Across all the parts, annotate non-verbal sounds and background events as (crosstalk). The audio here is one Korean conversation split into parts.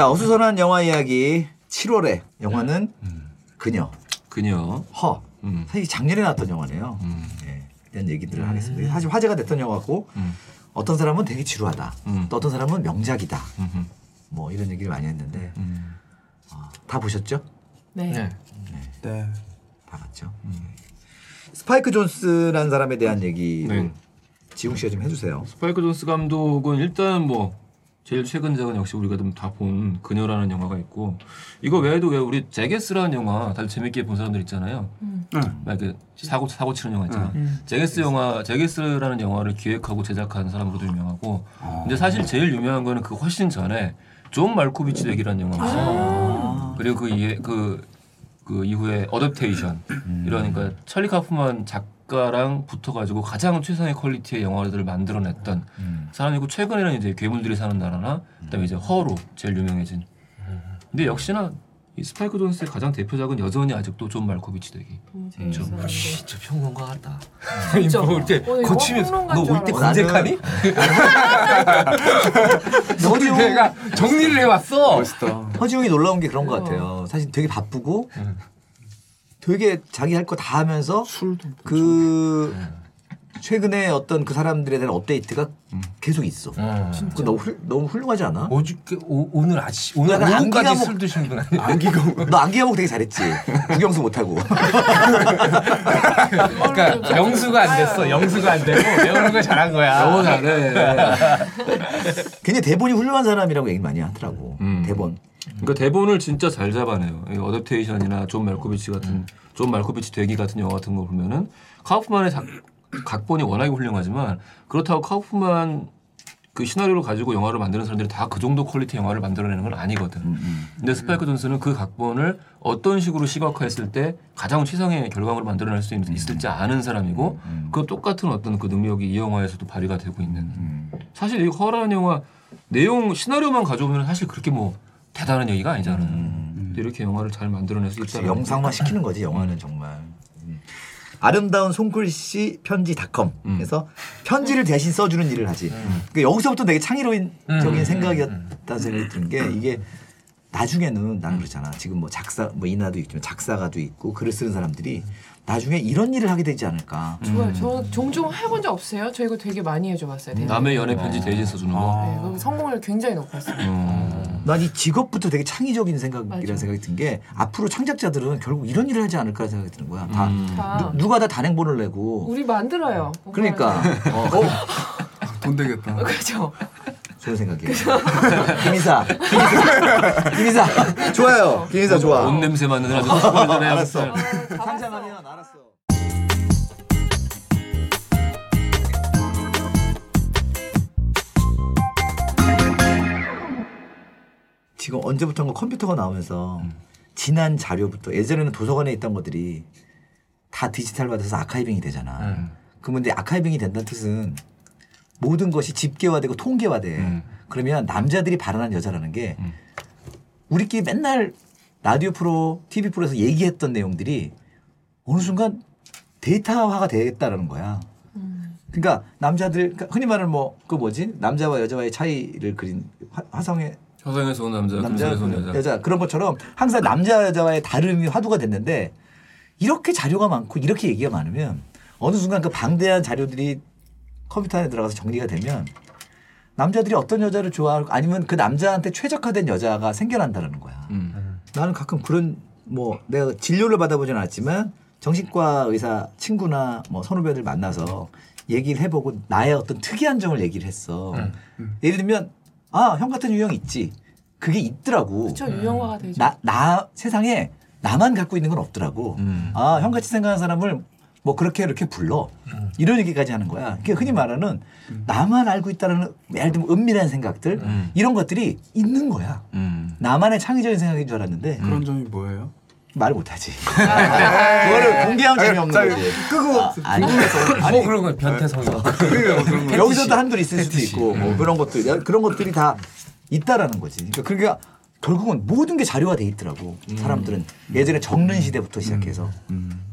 자 어수선한 영화 이야기 7월에 영화는 그녀 그녀. 허 음. 사실 작년에 나왔던 영화네요. 음. 예, 이런 얘기들을 하겠습니다. 사실 화제가 됐던 영화고 음. 어떤 사람은 되게 지루하다. 음. 또 어떤 사람은 명작이다. 음. 뭐 이런 얘기를 많이 했는데 음. 다 보셨죠? 네. 네. 네. 다 봤죠. 스파이크 존스라는 사람에 대한 얘기를 네. 지웅 씨가 좀 해주세요. 스파이크 존스 감독은 일단 뭐 제일 최근작은 역시 우리가 좀다본 그녀라는 영화가 있고 이거 외에도 왜 우리 Jackass라는 영화 다들 재밌게 본 사람들 있잖아요. 응. 막그 사고 사고 치는 영화 있잖아. Jackass 영화 Jackass라는 영화를 기획하고 제작한 사람으로도 유명하고. 근데 사실 제일 유명한 거는 그 훨씬 전에 존 말코비치 되기라는 영화가 있어요. 그리고 그, 이해, 그, 그 이후에 Adaptation 이러니까 찰리 카우프만 작 가랑 붙어가지고 가장 최상의 quality의 영화들을 만들어냈던 사람이고 최근에는 이제 괴물들이 사는 나라나 그다음에 이제 Her로 제일 유명해진. 근데 역시나 이 스파이크 존스의 가장 대표작은 여전히 아직도 존 말코비치 되기. 재밌어. 진짜 평론가 같다. 진짜. 뭐 이렇게 어, 평론가인 너줄올때 알았어. 검색하니? 허지웅, (laughs) 내가 정리를 해왔어. 멋있다. 허지웅이 놀라운 게 그런 것 같아요. 사실 되게 바쁘고 되게 자기 할 거 다 하면서 술도 그 최근에 어떤 그 사람들에 대한 업데이트가 계속 있어. 어. 그거 너무 훌, 너무 훌륭하지 않아? 어저께 오, 오늘 아침 오늘 오후까지 안기가 술 드신 분 아니야? 안기고 너 안기하고 되게 잘했지. 국영수 못하고. (laughs) 그러니까 영수가 안 됐어. 영수가 안 되고 배우는 걸 잘한 거야. 영어 잘해. 굉장히 대본이 훌륭한 사람이라고 얘기 많이 하더라고. 음. 대본. 그러니까 대본을 진짜 잘 잡아내요. 이 Adaptation이나 존 말코비치 같은 존 말코비치 되기 같은 영화 같은 거 보면은 카우프만의 작, 각본이 워낙에 훌륭하지만 그렇다고 카우프만 그 시나리오를 가지고 영화를 만드는 사람들이 다 그 정도 quality 영화를 만들어내는 건 아니거든. 근데 스파이크 존스는 그 각본을 어떤 식으로 시각화했을 때 가장 최상의 결과물을 만들어낼 수 있, 있을지 아는 사람이고 그 똑같은 어떤 그 능력이 이 영화에서도 발휘가 되고 있는. 사실 이 Her라는 영화 내용 시나리오만 가져오면 사실 그렇게 뭐 대단한 얘기가 아니잖아. 근데 이렇게 영화를 잘 그치, 있다. 영상화 시키는 거지 영화는 정말. 음. 아름다운 손글씨 편지닷컴에서 편지를 대신 써주는 일을 하지. 그러니까 여기서부터 되게 창의적인 음. 생각이었다는 생각이 드는 게 이게 나중에는 나는 그렇잖아. 지금 뭐 작사 뭐 이나도 있지만 작사가도 있고 글을 쓰는 사람들이 나중에 이런 일을 하게 되지 않을까. 좋아요. 저 종종 해본 적 없어요. 저 이거 되게 많이 해줘봤어요. 남의 연애 편지 대신 써주는 거. 네, 성공률 굉장히 높았어요. 음. 난이 직업부터 되게 창의적인 생각이라는 맞아. 생각이 든 게 앞으로 창작자들은 결국 이런 일을 하지 않을까 생각이 드는 거야. 다 음. 다 누, 누가 다 단행본을 내고 우리 만들어요. 그러니까 (laughs) 어, 어, 돈 되겠다. (laughs) 그렇죠. 좋은 생각이에요. 김이사, 김이사, 김이사, 좋아요. 김이사 좋아. 옷 냄새 맡는 아주 수고를 (laughs) 알았어. 해봤어요. 상상하면 알았어. 지금 언제부턴가 컴퓨터가 나오면서 지난 자료부터 예전에는 도서관에 있던 것들이 다 디지털 받아서 아카이빙이 되잖아. 음. 그러면 근데 아카이빙이 된다는 뜻은 모든 것이 집계화되고 통계화돼. 음. 그러면 남자들이 발언한 여자라는 게 음. 우리끼리 맨날 라디오 프로, TV 프로에서 얘기했던 내용들이 어느 순간 데이터화가 되겠다라는 거야. 그러니까 남자들 그러니까 흔히 말하는 뭐 그 뭐지 남자와 여자와의 차이를 그린 화, 화성의 화성에서 온 남자, 남자 금성에서 온 여자. 여자 그런 것처럼 항상 남자 여자와의 다름이 화두가 됐는데 이렇게 자료가 많고 이렇게 얘기가 많으면 어느 순간 그 방대한 자료들이 컴퓨터 안에 들어가서 정리가 되면 남자들이 어떤 여자를 좋아하고 아니면 그 남자한테 최적화된 여자가 생겨난다는 거야. 음. 나는 가끔 그런 뭐 내가 진료를 받아보진 않았지만 정신과 의사 친구나 뭐 선후배들 만나서 얘기를 해보고 나의 어떤 특이한 점을 얘기를 했어. 예를 들면 아 형 같은 유형 있지. 그게 있더라고. 저 유형화가 되죠. 나, 나 세상에 나만 갖고 있는 건 없더라고. 음. 아 형같이 생각하는 사람을 뭐 그렇게 이렇게 불러 이런 얘기까지 하는 거야. 그게 흔히 말하는 나만 알고 있다는 예를 들면 은밀한 생각들 음. 이런 것들이 있는 거야. 음. 나만의 창의적인 생각인 줄 알았는데 그런 점이 뭐예요? 말 못하지. 그거를 공개하면 재미없는 자, 거지. 끄고 아니, 뭐 그런 건 변태성이. 그래요, 그런 거. 여기서도 한둘 있을 수도 있고 뭐 그런 것들 그런 것들이 다 있다라는 거지. 그러니까 그게 결국은 모든 게 자료화 돼 있더라고. 사람들은 예전에 정른 시대부터 시작해서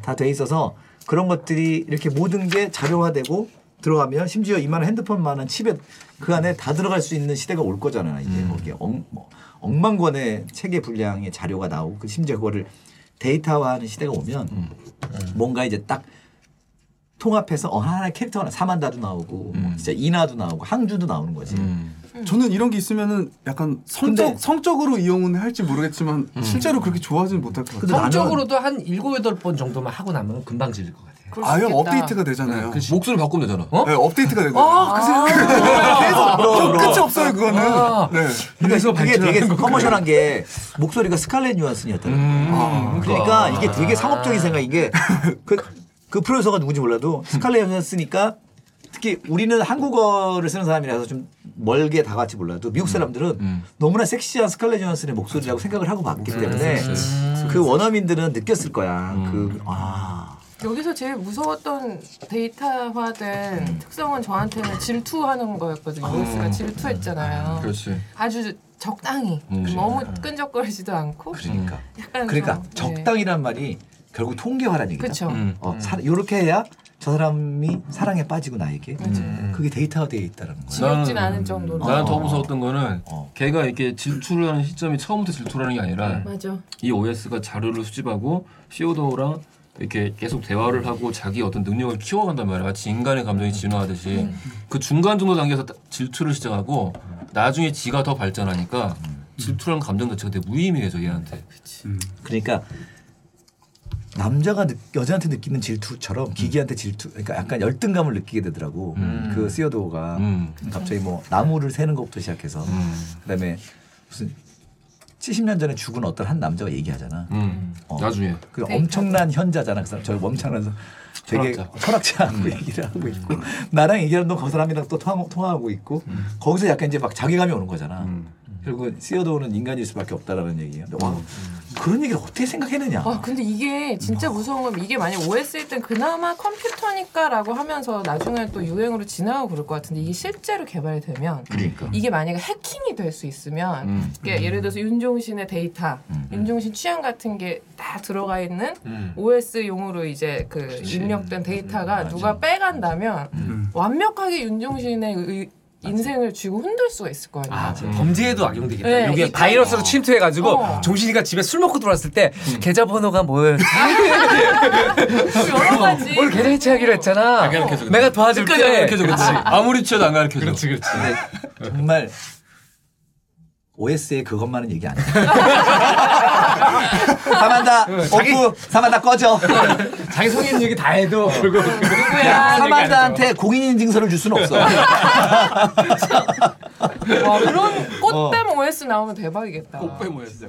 다 돼 있어서 그런 것들이 이렇게 모든 게 자료화되고 들어가면 심지어 이만한 핸드폰만한 칩에 그 안에 다 들어갈 수 있는 시대가 올 거잖아 이제 거기에 억, 뭐, 억만 권의 체계 분량의 자료가 나오고 그 심지어 그거를 데이터화하는 시대가 오면 뭔가 이제 딱 통합해서 어 하나 캐릭터 하나 사만다도 나오고 뭐 진짜 인하도 나오고 항주도 나오는 거지. 음. 저는 이런 게 있으면은 약간 성적 성적으로 이용은 할지 모르겠지만 실제로 그렇게 좋아하지는 못할 것 같아요. 성적으로도 한 일곱 여덟 번 정도만 하고 나면 금방 질릴 것 같아요. 아예. 업데이트가 되잖아요. 그치. 목소리 바꾸면 되잖아. 어? 네, 업데이트가 되잖아요. 아, 그 생각. 계속 끝이 없어요 그거는. 아. 네. 근데 그래서 그게 되게. 커머셜한 게 목소리가 스칼렛 유한슨이었더라고. 음. 그러니까 이게 되게 상업적인 생각 이게 그, 그 프로듀서가 누군지 몰라도 스칼렛 유한슨이니까 특히 우리는 한국어를 쓰는 사람이라서 좀 멀게 다가갈지 몰라도 미국 사람들은 음. 너무나 섹시한 스칼렛 유한슨의 목소리라고 생각을 하고 봤기 때문에 그 원어민들은 느꼈을 거야. 그 아. 여기서 제일 무서웠던 데이터화된 특성은 저한테는 질투하는 거였거든요. OS가 질투했잖아요. 그렇지. 아주 적당히 음. 너무 끈적거리지도 않고 그러니까. 약간 그러니까 좀, 네. 적당이란 말이 결국 통계화라는 얘기다. 그렇죠. 음. 어, 사, 이렇게 해야 저 사람이 사랑에 빠지고 나에게 맞아요. 그게 데이터화 되어 있다는 거야. 지겹진 나는- 않은 정도로. 나는 더 어. 무서웠던 거는 어. 걔가 이렇게 질투를 하는 시점이 처음부터 질투라는 게 아니라 맞아. 이 OS가 자료를 수집하고 시오도랑 이렇게 계속 대화를 하고 자기 어떤 능력을 키워간단 말이야. 마치 인간의 감정이 진화하듯이 그 중간 정도 단계에서 딱 질투를 시작하고 나중에 지가 더 발전하니까 질투라는 감정 자체가 되게 무의미해져 얘한테. 그러니까 남자가 느, 여자한테 느끼는 질투처럼 기계한테 질투, 그러니까 약간 열등감을 느끼게 되더라고. 음. 그 시어도가 음. 갑자기 뭐 나무를 새는 것부터 시작해서 음. 그다음에 무슨 70년 전에 죽은 어떤 한 남자가 얘기하잖아. 음. 어. 나중에. 그. 엄청난 현자잖아. 그 사람 저 멈춰면서 되게 철학자. 철학자하고 얘기를 하고 있고 나랑 얘기하는 동안 그 사람이랑 또 통화, 통화하고 있고 거기서 약간 이제 막 자괴감이 오는 거잖아. 결국 시어도는 인간일 수밖에 없다라는 얘기예요. 와 그런 얘기를 어떻게 생각해내냐? 아 근데 이게 진짜 무서운 건 이게 만약 OS일 땐 그나마 컴퓨터니까라고 하면서 나중에 또 유행으로 지나가고 그럴 것 같은데 이게 실제로 개발이 되면 그러니까. 이게 만약에 해킹이 될 수 있으면 음. 이게 예를 들어서 윤종신의 데이터, 음. 윤종신 취향 같은 게 다 들어가 있는 음. OS용으로 이제 그 입력된 데이터가 누가 빼간다면 음. 완벽하게 윤종신의 의- 인생을 쥐고 흔들 수가 있을 거 아니에요. 아, 범죄에도 악용되겠다. 네, 여기에 이- 바이러스로 침투해가지고 어. 종신이가 집에 술 먹고 들어왔을 때 계좌번호가 뭐였지? (laughs) 여러 가지. 오늘 계좌 해체하기로 했잖아. 안 가르쳐줘. 내가 도와줄게. 끝까지 안 가르쳐줘. 그렇지. 아무리 취해도 안 가르쳐줘. 그렇지, 그렇지. 근데 정말 (laughs) (laughs) OS의 그것만은 얘기 안 해. 사만다 오프 사만다 꺼져. (laughs) 자기 성인 얘기 다 해도 결국 누구야? 사만다한테 공인인증서를 줄 수는 없어. (laughs) 와, 그런 꽃뱀 OS 나오면 대박이겠다. 꽃뱀 OS.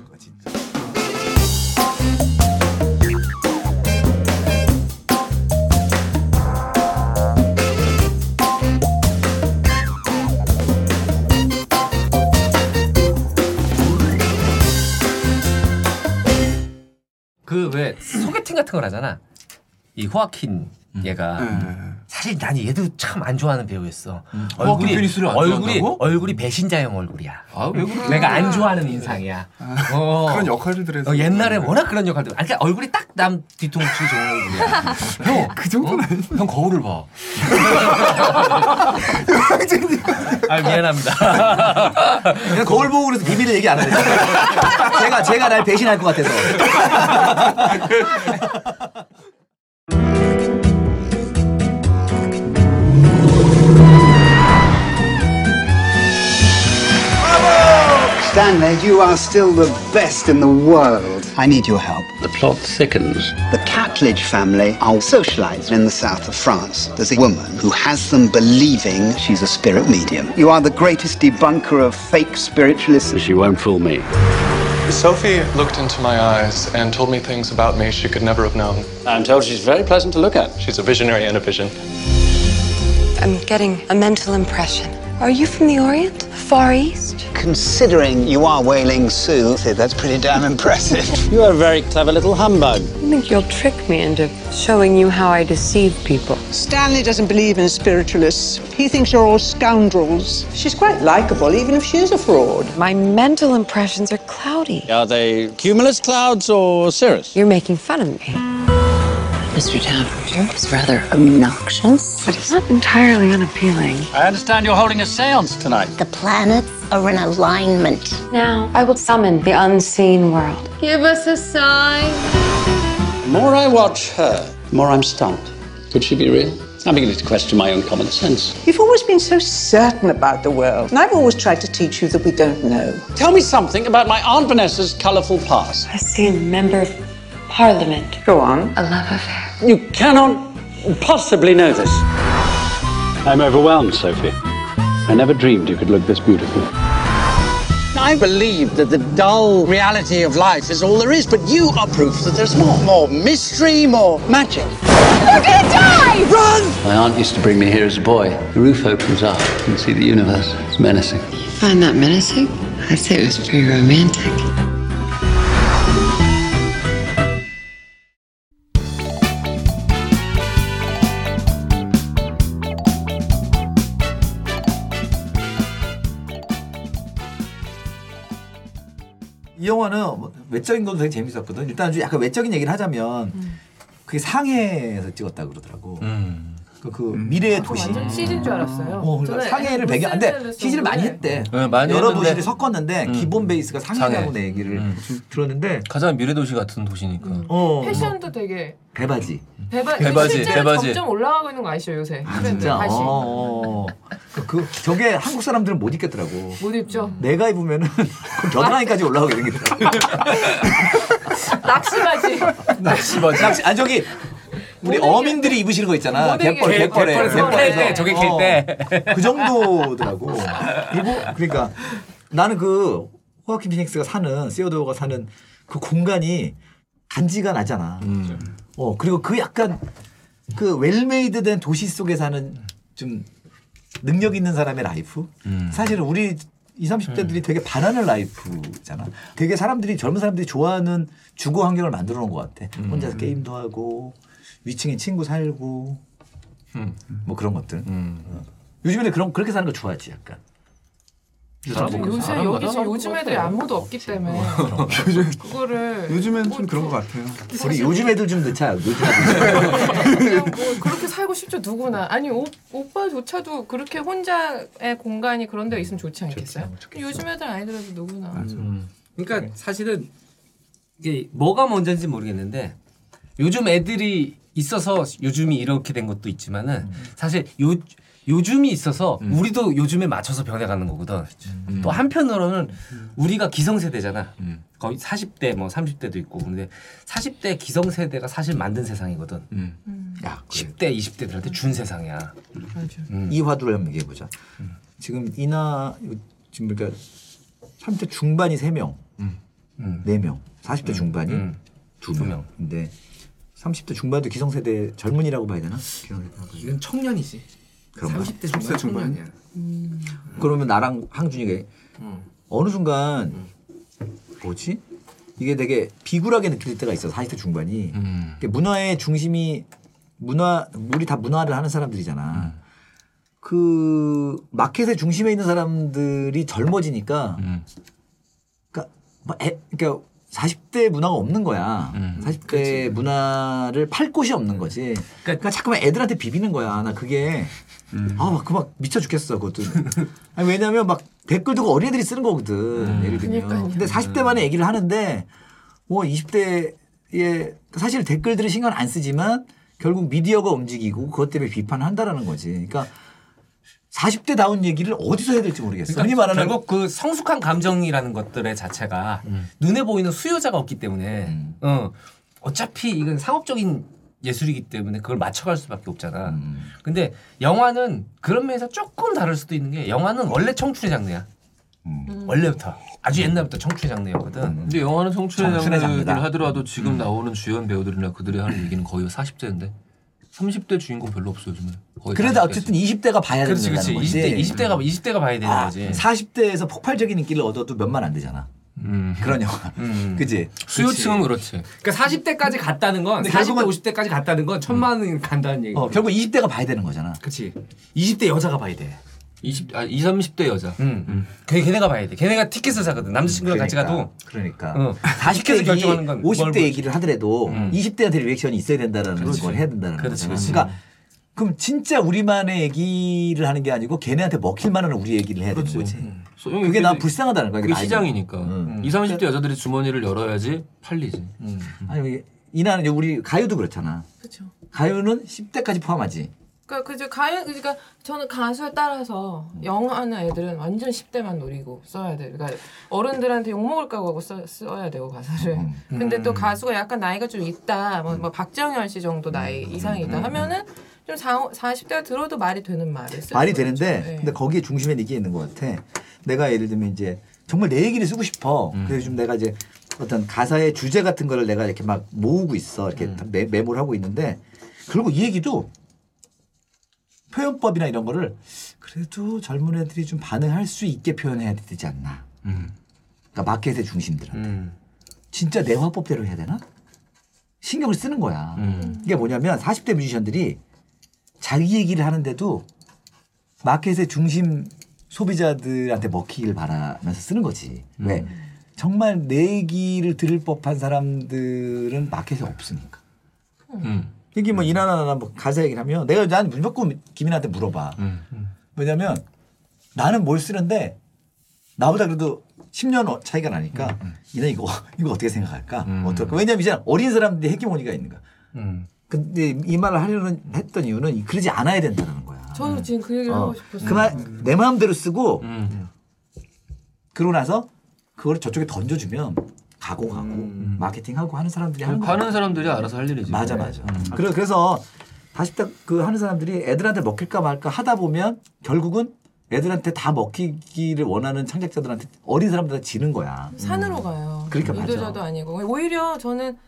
그 왜 소개팅 같은 걸 하잖아. 이 호아킨 얘가 네. 사실 난 얘도 참 안 좋아하는 배우였어. 피니스를 안 얼굴이 좋아한다고? 얼굴이 배신자형 얼굴이야. 아, 왜 그래? 내가 안 좋아하는 인상이야. 어. 그런 역할들을 해서 어, 옛날에 워낙 그런 역할들. 아니, 그러니까 얼굴이 딱 남 뒤통수 좋은 얼굴이야. (laughs) 형, 그 정도는 아니 형 거울을 봐. (laughs) 아 미안합니다. 그냥 거울 보고 그래서 비밀을 얘기 안 하네. 제가 제가 날 배신할 것 같아서. (laughs) Stanley, you are still the best in the world. I need your help. The plot thickens. The Catledge family are socialized in the south of France. There's a woman who has them believing she's a spirit medium. You are the greatest debunker of fake spiritualists. She won't fool me. Sophie looked into my eyes and told me things about me she could never have known. I'm told she's very pleasant to look at. She's a visionary and a vision. I'm getting a mental impression. Are you from the Orient? Far East? Considering you are Wailing Sue, that's pretty damn impressive. (laughs) You're a very clever little humbug. I think you'll trick me into showing you how I deceive people. Stanley doesn't believe in spiritualists. He thinks you're all scoundrels. She's quite likable, even if she is a fraud. My mental impressions are cloudy. Are they cumulus clouds or cirrus? You're making fun of me. Mr. Taffer is rather obnoxious, but he's not entirely unappealing. I understand you're holding a seance tonight. The planets are in alignment. Now, I will summon the unseen world. Give us a sign. The more I watch her, the more I'm stumped. Could she be real? I'm beginning to question my own common sense. You've always been so certain about the world, and I've always tried to teach you that we don't know. Tell me something about my Aunt Vanessa's colourful past. I see a member of parliament. Go on. A love affair. You cannot possibly know this. I'm overwhelmed, Sophie. I never dreamed you could look this beautiful. I believe that the dull reality of life is all there is, but you are proof that there's more. More mystery, more magic. You're gonna die! Run! My aunt used to bring me here as a boy. The roof opens up. You can see the universe. It's menacing. You find that menacing? I'd say it was pretty romantic. 이 영화는 뭐 외적인 것도 되게 재밌었거든. 일단 좀 약간 외적인 얘기를 하자면 그게 상해에서 찍었다 그러더라고. 그, 그 미래의 도시. 완전 CG인 줄 알았어요. 어, 그러니까 상해를 배경. 근데 CG를 많이 했대. 네, 많이 여러 했는데. 도시를 섞었는데 음. 기본 베이스가 상해라고 상해. 내 얘기를 음. 들었는데 가장 미래 도시 같은 도시니까. 어, 패션도 되게 배바지. 배바, 배바지, 실제로 배바지. 점점 올라가고 있는 거 아시죠 요새? 트렌드 진짜. 다시 어, 어. 그, 그 저게 한국 사람들은 못 입겠더라고. 못 입죠. 내가 입으면은 (laughs) 그 겨드랑이까지 올라가게 생기더라고. 낚시바지. (laughs) 낚시 바지. 낚시, 아 저기 우리 어민들이 입으시는 거 있잖아. 갯벌, 개- 갯벌에. 갯벌에서 갯벌에서. 캘 때, 저게 캘 때. 어, 그 정도더라고. 그리고 그러니까 나는 그 호아킨 피닉스가 사는 시어도어가 사는 그 공간이 간지가 나잖아. 음. 어 그리고 그 약간 그 웰메이드된 도시 속에 사는 좀 능력 있는 사람의 life. 음. 사실은 우리 20, 30대들이 되게 반하는 life잖아. 되게 사람들이 젊은 사람들이 좋아하는 주거 환경을 만들어 놓은 것 같아. 음. 혼자서 게임도 하고 위층에 친구 살고 음. 뭐 그런 것들. 음. 요즘에는 그런 그렇게 사는 거 좋아하지 약간. 사람은 요새 여기 지금 요즘 애들이 아무도 없기 때문에 그거를 (laughs) 요즘엔 좀 그런 것 같아요. 우리 요즘 애들 좀 넣자. 요즘. 그냥 뭐 그렇게 살고 싶죠 누구나 아니 오, 오빠조차도 그렇게 혼자의 공간이 그런 데 있으면 좋지 않겠어요? 요즘 애들 아니더라도 누구나 음. 그러니까 사실은 이게 뭐가 먼저인지 모르겠는데 요즘 애들이 있어서 요즘이 이렇게 된 것도 있지만은 사실 요 요즘이 있어서 우리도 요즘에 맞춰서 변해가는 거거든. 또 한편으로는 우리가 기성세대잖아. 음. 거의 40대 뭐 30대도 있고 근데 40대 기성세대가 사실 만든 세상이거든. 음. 야, 그래. 10대 20대들한테 준 세상이야. 음. 이 화두를 한번 얘기해 보자. 지금 이나 지금 그러니까 30대 중반이 3명, 음. 4명, 40대 중반이 음. 두두 2명. 명. 근데 30대 중반도 기성세대 젊은이라고 봐야 되나? 기성세대. 이건 청년이지. 그런가? 30대 30대 중반. 청년이야. 그러면 나랑 항준이가 음. 어느 순간 뭐지? 이게 되게 비굴하게 느낄 때가 있어. 40대 중반이. 음. 문화의 중심이 문화 우리 다 문화를 하는 사람들이잖아. 그 마켓의 중심에 있는 사람들이 젊어지니까 음. 그러니까 뭐 애, 그러니까 40대 문화가 없는 거야. 음. 40대 문화를 팔 곳이 없는 거지. 그러니까 자꾸만 애들한테 비비는 거야. 나 그게 아, 막 그 막 미쳐 죽겠어, 그것도. 아니, 왜냐면 막 댓글도 그 어린애들이 쓰는 거거든. 예를 들면. 그러니까요. 근데 40대만의 얘기를 하는데 뭐 20대에 사실 댓글들을 신경 안 쓰지만 결국 미디어가 움직이고 그것 때문에 비판한다라는 거지. 그러니까 40대 다운 얘기를 어디서 해야 될지 모르겠어. 흔히 그러니까 말하는 결국 그 성숙한 감정이라는 것들의 자체가 눈에 보이는 수요자가 없기 때문에 음. 어, 어차피 이건 상업적인 예술이기 때문에 그걸 맞춰갈 수밖에 없잖아. 음. 근데 영화는 그런 면에서 조금 다를 수도 있는 게 영화는 원래 청춘의 장르야. 음. 원래부터 아주 옛날부터 청춘의 장르였거든. 근데 영화는 청춘의 청춘의 장르이긴 장르다. 하더라도 지금 나오는 주연 배우들이나 그들이 하는 얘기는 거의 40대인데 30대 주인공 별로 없어 요즘에. 거의 그래도 40대. 어쨌든 20대가 봐야 그렇지, 된다는 그렇지. 거지. 20대, 20대가 20대가 봐야 되는 아, 거지. 40대에서 폭발적인 인기를 얻어도 몇만 안 되잖아. 음. 그런 영화. 음. 그지? 수요층은 그렇지. 그러니까 40대까지 갔다는 건 근데 40대, 결국은- 50대까지 갔다는 건 천만 원 간다는 얘기. 어, 결국 20대가 봐야 되는 거잖아. 그렇지. 20대 여자가 봐야 돼. 20, 아, 20, 30대 여자. 음. 걔 걔네가 봐야 돼. 걔네가 티켓을 사거든. 남자친구랑 같이 가도 그러니까 어. 40대 티켓을 결정하는 건뭘 50대 보지? 얘기를 하더라도 20대한테 리액션이 있어야 된다라는 그렇지. 걸 해야 된다는 그렇지. 그렇지. 그러니까 그럼 진짜 우리만의 얘기를 하는 게 아니고 걔네한테 먹힐 만한 우리 얘기를 해야 되는 거지. 소용이 그게. 난 불쌍하다는 거야. 그게 나이- 시장이니까. 음. 20, 30대 여자들이 주머니를 열어야지 팔리지. 아니 이게 이나는 우리 가요도 그렇잖아. 그렇죠. 가요는 10대까지 포함하지. 그러니까 그저 가요 그러니까 저는 가수에 따라서 영어하는 애들은 완전 10대만 노리고 써야 돼. 그러니까 어른들한테 욕 먹을 각오하고 써, 써야 되고 가사를. 음. 근데 또 가수가 약간 나이가 좀 있다. 뭐, 뭐 박정현 씨 정도 나이 음. 이상이다 하면은 좀 4, 40대가 들어도 말이 되는 말을 쓸 말이 되는데. 네. 근데 거기에 중심에 이게 있는 것 같아. 내가 예를 들면 이제 정말 내 얘기를 쓰고 싶어. 그래서 좀 내가 이제 어떤 가사의 주제 같은 거를 내가 이렇게 막 모으고 있어. 이렇게 메, 메모를 하고 있는데 그리고 이 얘기도 표현법이나 이런 거를 그래도 젊은 애들이 좀 반응할 수 있게 표현해야 되지 않나. 그러니까 마켓의 중심들한테. 음. 진짜 내 화법대로 해야 되나? 신경을 쓰는 거야. 음. 이게 뭐냐면 40대 뮤지션들이 자기 얘기를 하는데도 마켓의 중심 소비자들한테 먹히길 바라면서 쓰는 거지. 왜? 정말 내 얘기를 들을 법한 사람들은 마켓에 없으니까. 음. 이게 뭐 이나나나 뭐 가사 얘기를 하면 내가 난 무조건 김인한테 물어봐. 음. 왜냐면 나는 뭘 쓰는데 나보다 그래도 10년 차이가 나니까 이나 이거 (laughs) 이거 어떻게 생각할까? 어떨까? 왜냐면 이제 어린 사람들이 해기모니가 있는 거야. 음. 근데 이 말을 하려는 했던 이유는 그러지 않아야 된다는 거야. 저도 지금 그 얘기를 하고 싶었어요. 그말 내 마음대로 쓰고 음. 그러고 나서 그걸 저쪽에 던져주면 가공하고 마케팅하고 하는 사람들이 하는 거야. 파는 사람들이 알아서 할 일이지. 맞아 맞아. 그래 그래서 다시 딱그 하는 사람들이 애들한테 먹힐까 말까 하다 보면 결국은 애들한테 다 먹히기를 원하는 창작자들한테 어린 사람들한테 지는 거야. 산으로 가요. 그러니까 맞아. 의도자도 아니고 오히려 저는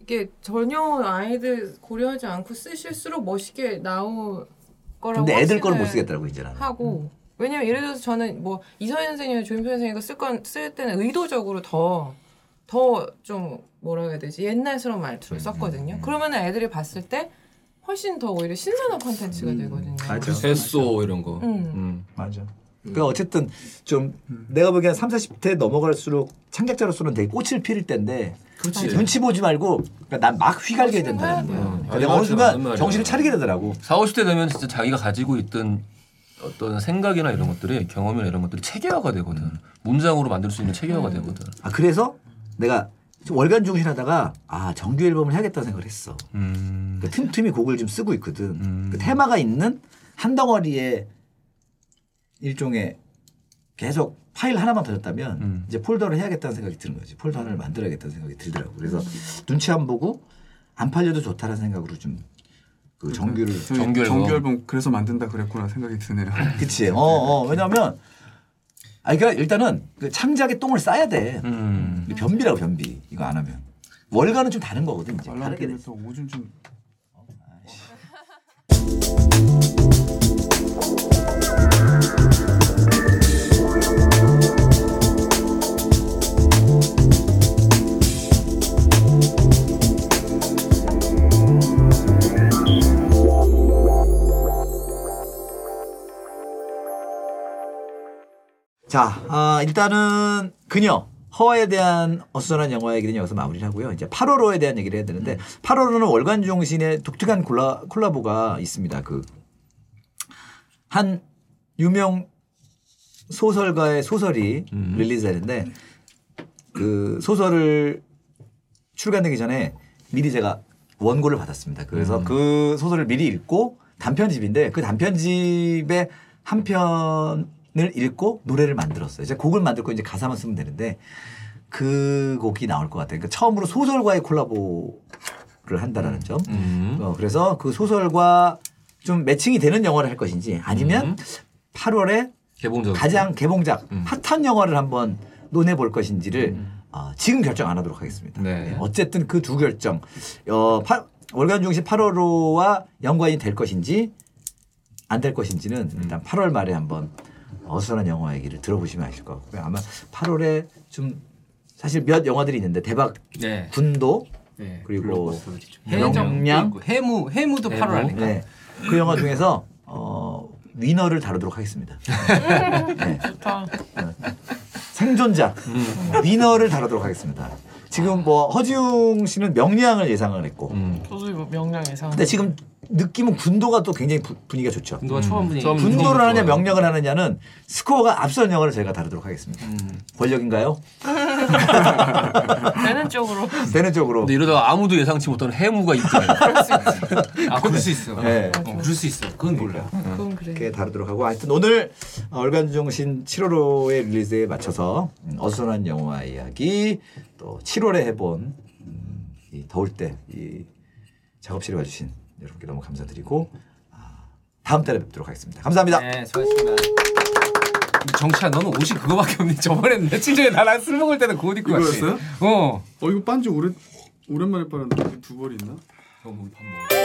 이게 전혀 아이들 고려하지 않고 쓰실수록 멋있게 나올 거라고 근데 애들 거를 못 쓰겠더라고 이제는. 하고 왜냐면 예를 들어서 저는 뭐 이서연 선생님이나 조인표 선생님이 쓸 건 쓸 때는 의도적으로 더 더 좀 뭐라 해야 되지 옛날스러운 말투를 썼거든요. 그러면 애들이 봤을 때 훨씬 더 오히려 신선한 콘텐츠가 되거든요. 됐소 이런 거. 음. 맞아. 그러니까 어쨌든 좀 내가 보기엔 3, 40대 넘어갈수록 창작자로서는 되게 꽃을 피울 때인데 그렇지. 눈치 보지 말고 그러니까 난 막 휘갈겨야 된다는 거야. 그러니까 내가 어느 맞아, 순간 말이야. 정신을 차리게 되더라고. 4, 50대 되면 진짜 자기가 가지고 있던 어떤 생각이나 이런 것들이 경험이나 이런 것들이 체계화가 되거든. 문장으로 만들 수 있는 체계화가 되거든. 아 그래서 내가 좀 월간 윤종신하다가 아 정규 앨범을 해야겠다는 생각을 했어. 음. 그 틈틈이 곡을 좀 쓰고 있거든. 그 테마가 있는 한 덩어리에 일종의 계속 파일 하나만 더 줬다면 음. 이제 폴더를 해야겠다는 생각이 드는 거지. 폴더 하나를 만들어야겠다는 생각이 들더라고. 그래서 눈치 안 보고 안 팔려도 좋다는 생각으로 좀 그 정규를 정규 앨범. 정규 앨범 그래서 만든다 그랬구나 생각이 드네요. 그치. 어, 어. 왜냐면, 아, 그러니까 일단은 그 창작에 똥을 싸야 돼. 음. 변비라고, 변비. 이거 안 하면. 월간은 좀 다른 거거든, 이제. 다르게 돼. 또 오줌 좀 자, 아, 일단은 그녀. 허에 대한 어수선한 영화 얘기는 여기서 마무리를 하고요. 이제 8월호에 대한 얘기를 해야 되는데 8월호는 월간 중신의 독특한 콜라, 콜라보가 있습니다. 그 한 유명 소설가의 소설이 릴리즈되는데 그 소설을 출간되기 전에 미리 제가 원고를 받았습니다. 그래서 그 소설을 미리 읽고 단편집인데 그 단편집의 한 편을 읽고 노래를 만들었어요. 이제 곡을 만들고 이제 가사만 쓰면 되는데 그 곡이 나올 것 같아요. 그러니까 처음으로 소설과의 콜라보를 한다라는 점. 음. 어, 그래서 그 소설과 좀 매칭이 되는 영화를 할 것인지 아니면 8월에 개봉작 가장 개봉작 핫한 영화를 한번 논해 볼 것인지를 어, 지금 결정 안 하도록 하겠습니다. 네, 어쨌든 그 두 결정 어, 파- 월간 중심 8월호와 연관이 될 것인지 안 될 것인지는 일단 8월 말에 한번 어수선한 영화 얘기를 들어보시면 아실 것 같고요. 아마 8월에 좀 사실 몇 영화들이 있는데 대박 네. 군도 네, 그리고 해적 명량 해무 해무도 8월 아닌가? 네. 그 영화 중에서 어 위너를 다루도록 하겠습니다. 네. 좋다. 생존자 위너를 다루도록 하겠습니다. 지금 뭐 허지웅 씨는 명량을 예상을 했고, 음. 저도 이거 명량 예상. 근데 지금 느낌은 군도가 또 굉장히 부- 분위기가 좋죠. 군도가 초반 분위기. 처음 군도를 하느냐 좋아요. 명령을 하느냐는 스코어가 앞선 영화를 저희가 다루도록 하겠습니다. 권력인가요? (laughs) 되는 쪽으로. 되는 쪽으로. 근데 이러다가 아무도 예상치 못한 해무가 있잖아요. (laughs) 아 그럴 수 있어. 네. 어, 그럴 수 있어. 그건 몰라. 그건 그래. 이렇게 다루도록 하고 하여튼 오늘 어, 얼간중신 7월호의 릴리즈에 맞춰서 음, 어수선한 영화 이야기 또 7월에 해본 음, 이 더울 때 이 작업실에 와주신 여러분께 너무 감사드리고 아, 다음 달에 뵙도록 하겠습니다. 감사합니다. 네, 수고하셨습니다. 정치야, 너는 옷이 그거밖에 없니? 저번에 며칠 전에 나랑 술 먹을 때는 그옷 입고. 이거였어요? 어. 어 이거 빤지 오래 오랜만에 빨았는데 이게 두 벌이 있나? 형 우리 밥먹